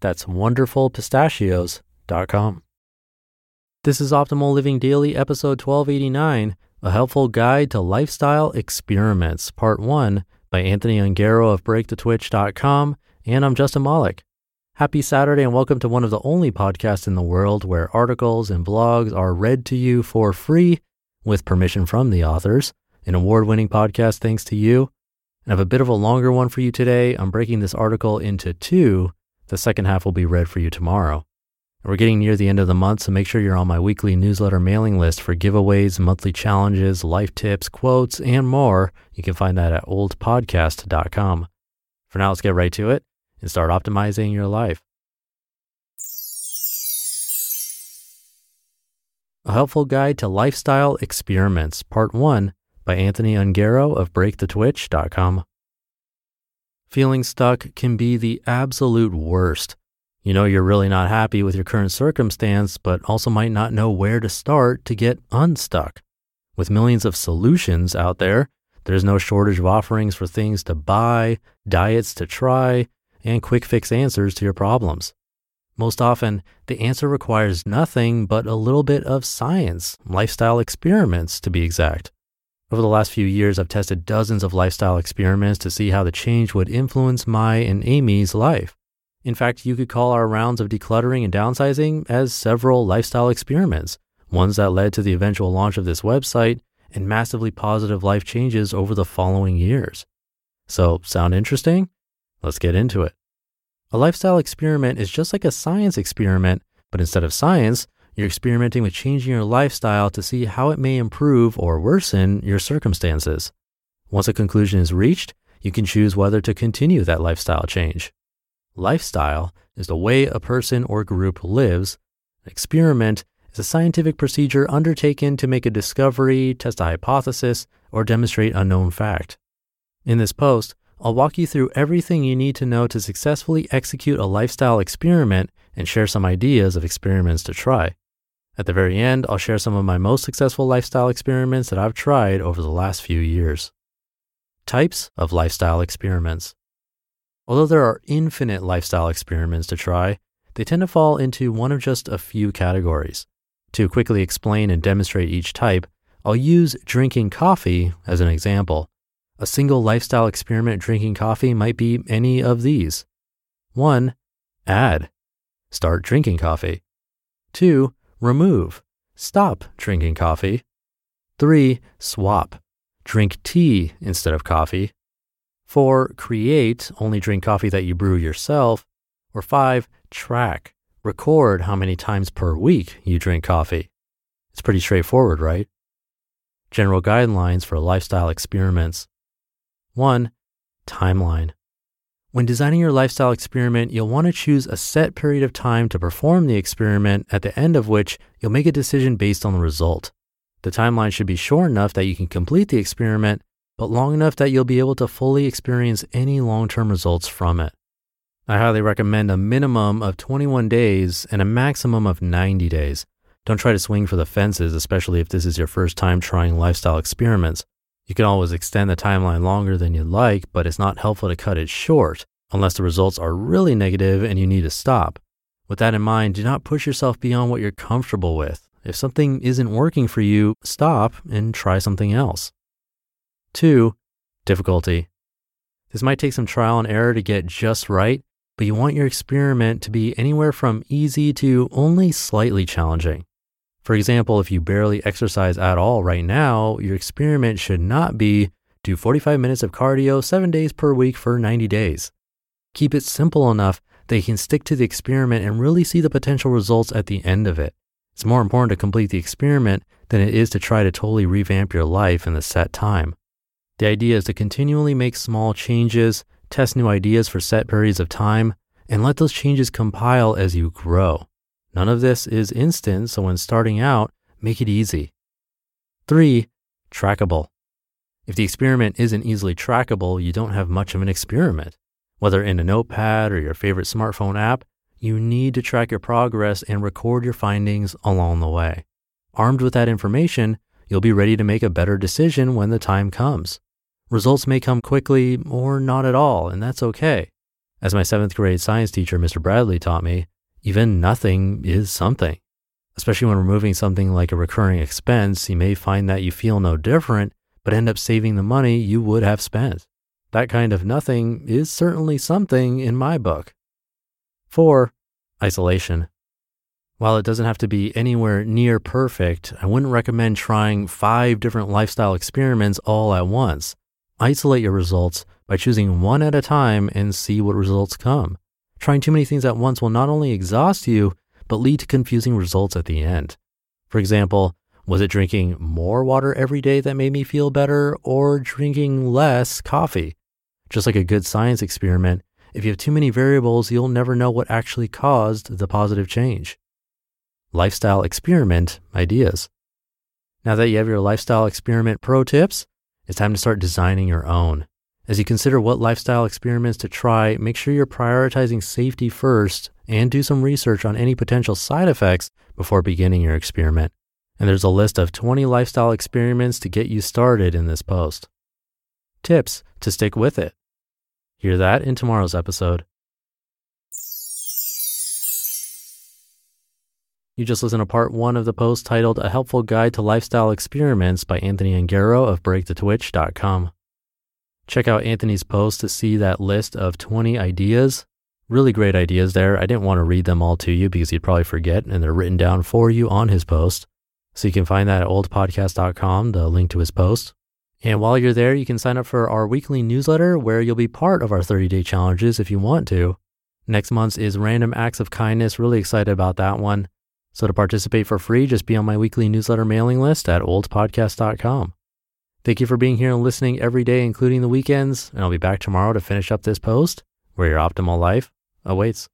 That's wonderfulpistachios.com. This is Optimal Living Daily, episode 1289 A Helpful Guide to Lifestyle Experiments, Part 1 by Anthony Ongaro of BreakTheTwitch.com. And I'm Justin Malik. Happy Saturday, and welcome to one of the only podcasts in the world where articles and blogs are read to you for free with permission from the authors. An award winning podcast, thanks to you. And I have a bit of a longer one for you today. I'm breaking this article into two. The second half will be read for you tomorrow. We're getting near the end of the month, so make sure you're on my weekly newsletter mailing list for giveaways, monthly challenges, life tips, quotes, and more. You can find that at oldpodcast.com. For now, let's get right to it and start optimizing your life. A Helpful Guide to Lifestyle Experiments, Part 1 by Anthony Ongaro of BreakTheTwitch.com. Feeling stuck can be the absolute worst. You know you're really not happy with your current circumstance, but also might not know where to start to get unstuck. With millions of solutions out there, there's no shortage of offerings for things to buy, diets to try, and quick fix answers to your problems. Most often, the answer requires nothing but a little bit of science, lifestyle experiments to be exact. Over the last few years, I've tested dozens of lifestyle experiments to see how the change would influence my and Amy's life. In fact, you could call our rounds of decluttering and downsizing as several lifestyle experiments, ones that led to the eventual launch of this website and massively positive life changes over the following years. So, sound interesting? Let's get into it. A lifestyle experiment is just like a science experiment, but instead of science, you're experimenting with changing your lifestyle to see how it may improve or worsen your circumstances. Once a conclusion is reached, you can choose whether to continue that lifestyle change. Lifestyle is the way a person or group lives. Experiment is a scientific procedure undertaken to make a discovery, test a hypothesis, or demonstrate a known fact. In this post, I'll walk you through everything you need to know to successfully execute a lifestyle experiment and share some ideas of experiments to try. At the very end, I'll share some of my most successful lifestyle experiments that I've tried over the last few years. Types of lifestyle experiments. Although there are infinite lifestyle experiments to try, they tend to fall into one of just a few categories. To quickly explain and demonstrate each type, I'll use drinking coffee as an example. A single lifestyle experiment drinking coffee might be any of these. 1. Add. Start drinking coffee. 2 remove, stop drinking coffee. Three, swap, drink tea instead of coffee. Four, create, only drink coffee that you brew yourself. Or five, track, record how many times per week you drink coffee. It's pretty straightforward, right? General guidelines for lifestyle experiments. One, timeline. When designing your lifestyle experiment, you'll want to choose a set period of time to perform the experiment, at the end of which you'll make a decision based on the result. The timeline should be short enough that you can complete the experiment, but long enough that you'll be able to fully experience any long term results from it. I highly recommend a minimum of 21 days and a maximum of 90 days. Don't try to swing for the fences, especially if this is your first time trying lifestyle experiments. You can always extend the timeline longer than you'd like, but it's not helpful to cut it short unless the results are really negative and you need to stop. With that in mind, do not push yourself beyond what you're comfortable with. If something isn't working for you, stop and try something else. Two, difficulty. This might take some trial and error to get just right, but you want your experiment to be anywhere from easy to only slightly challenging. For example, if you barely exercise at all right now, your experiment should not be do 45 minutes of cardio seven days per week for 90 days. Keep it simple enough that you can stick to the experiment and really see the potential results at the end of it. It's more important to complete the experiment than it is to try to totally revamp your life in the set time. The idea is to continually make small changes, test new ideas for set periods of time, and let those changes compile as you grow. None of this is instant, so when starting out, make it easy. Three, trackable. If the experiment isn't easily trackable, you don't have much of an experiment. Whether in a notepad or your favorite smartphone app, you need to track your progress and record your findings along the way. Armed with that information, you'll be ready to make a better decision when the time comes. Results may come quickly or not at all, and that's okay. As my seventh grade science teacher, Mr. Bradley, taught me, even nothing is something. Especially when removing something like a recurring expense, you may find that you feel no different, but end up saving the money you would have spent. That kind of nothing is certainly something in my book. 4. Isolation. While it doesn't have to be anywhere near perfect, I wouldn't recommend trying five different lifestyle experiments all at once. Isolate your results by choosing one at a time and see what results come. Trying too many things at once will not only exhaust you, but lead to confusing results at the end. For example, was it drinking more water every day that made me feel better or drinking less coffee? Just like a good science experiment, if you have too many variables, you'll never know what actually caused the positive change. Lifestyle experiment ideas. Now that you have your lifestyle experiment pro tips, it's time to start designing your own. As you consider what lifestyle experiments to try, make sure you're prioritizing safety first and do some research on any potential side effects before beginning your experiment. And there's a list of 20 lifestyle experiments to get you started in this post. Tips to stick with it. Hear that in tomorrow's episode. You just listened to part one of the post titled A Helpful Guide to Lifestyle Experiments by Anthony Ongaro of BreakTheTwitch.com. Check out Anthony's post to see that list of 20 ideas. Really great ideas there. I didn't want to read them all to you because you'd probably forget, and they're written down for you on his post. So you can find that at oldpodcast.com, the link to his post. And while you're there, you can sign up for our weekly newsletter where you'll be part of our 30 day challenges if you want to. Next month's is Random Acts of Kindness. Really excited about that one. So to participate for free, just be on my weekly newsletter mailing list at oldpodcast.com. Thank you for being here and listening every day, including the weekends. And I'll be back tomorrow to finish up this post where your optimal life awaits.